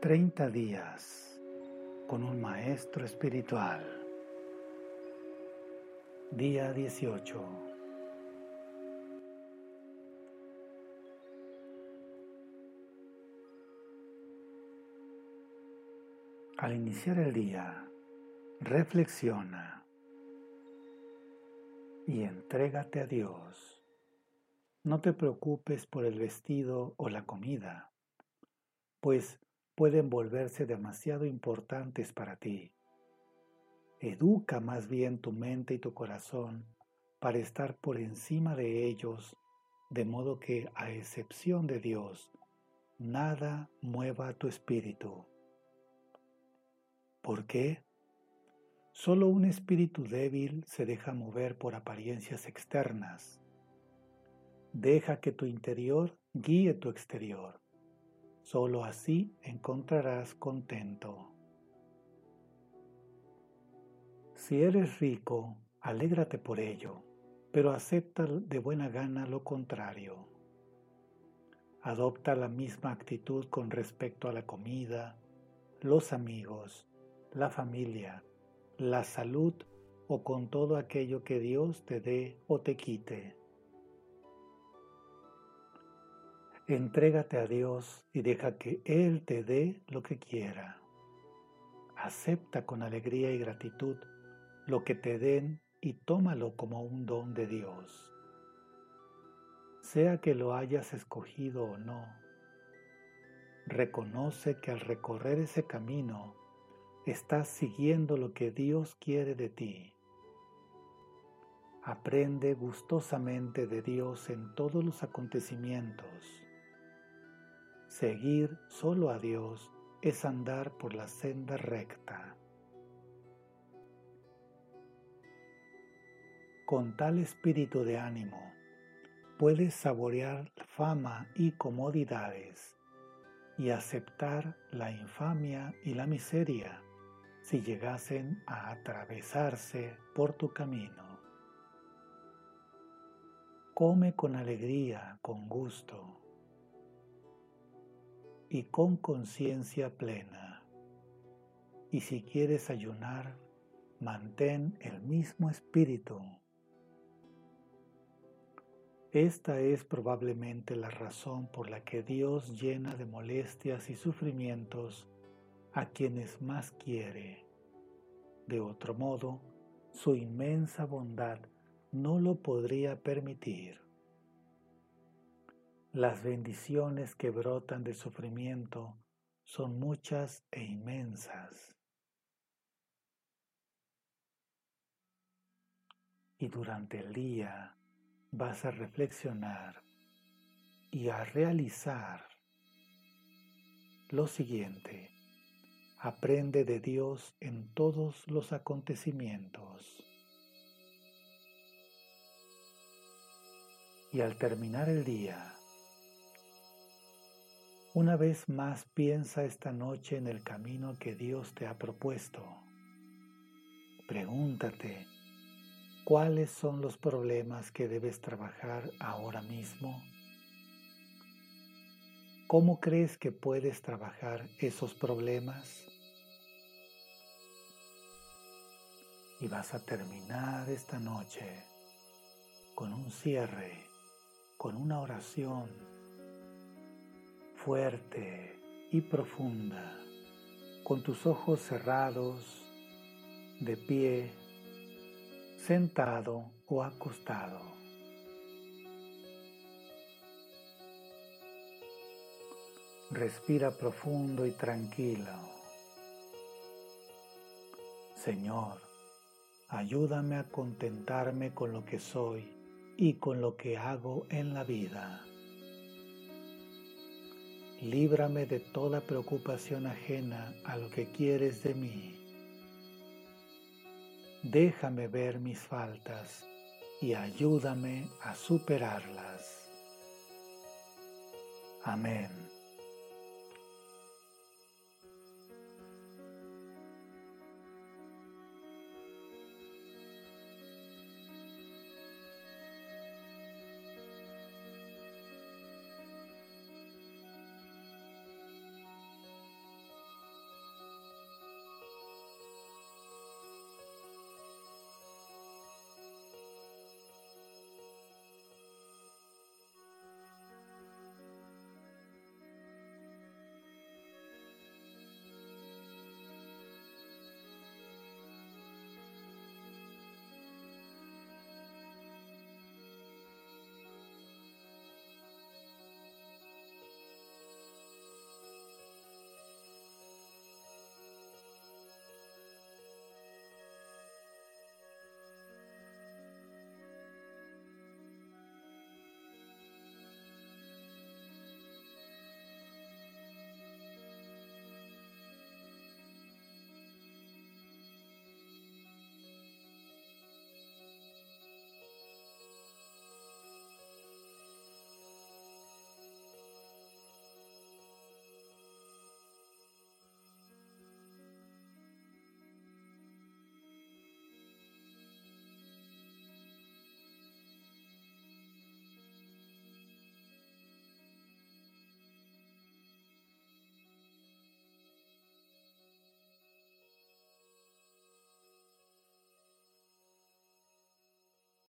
30 días con un maestro espiritual. Día 18. Al iniciar el día, reflexiona y entrégate a Dios. No te preocupes por el vestido o la comida, pues pueden volverse demasiado importantes para ti. Educa más bien tu mente y tu corazón para estar por encima de ellos, de modo que, a excepción de Dios, nada mueva tu espíritu. ¿Por qué? Solo un espíritu débil se deja mover por apariencias externas. Deja que tu interior guíe tu exterior. Solo así encontrarás contento. Si eres rico, alégrate por ello, pero acepta de buena gana lo contrario. Adopta la misma actitud con respecto a la comida, los amigos, la familia, la salud o con todo aquello que Dios te dé o te quite. Entrégate a Dios y deja que Él te dé lo que quiera. Acepta con alegría y gratitud lo que te den y tómalo como un don de Dios. Sea que lo hayas escogido o no, reconoce que al recorrer ese camino estás siguiendo lo que Dios quiere de ti. Aprende gustosamente de Dios en todos los acontecimientos Seguir solo a Dios es andar por la senda recta. Con tal espíritu de ánimo, puedes saborear fama y comodidades y aceptar la infamia y la miseria si llegasen a atravesarse por tu camino. Come con alegría, con gusto y con conciencia plena. Y si quieres ayunar, mantén el mismo espíritu. Esta es probablemente la razón por la que Dios llena de molestias y sufrimientos a quienes más quiere. De otro modo, su inmensa bondad no lo podría permitir. Las bendiciones que brotan del sufrimiento son muchas e inmensas. Y durante el día vas a reflexionar y a realizar lo siguiente. Aprende de Dios en todos los acontecimientos. Y al terminar el día, una vez más piensa esta noche en el camino que Dios te ha propuesto. Pregúntate, ¿cuáles son los problemas que debes trabajar ahora mismo? ¿Cómo crees que puedes trabajar esos problemas? Y vas a terminar esta noche con un cierre, con una oración fuerte y profunda, con tus ojos cerrados, de pie, sentado o acostado. Respira profundo y tranquilo. Señor, ayúdame a contentarme con lo que soy y con lo que hago en la vida líbrame de toda preocupación ajena a lo que quieres de mí. Déjame ver mis faltas y ayúdame a superarlas. Amén.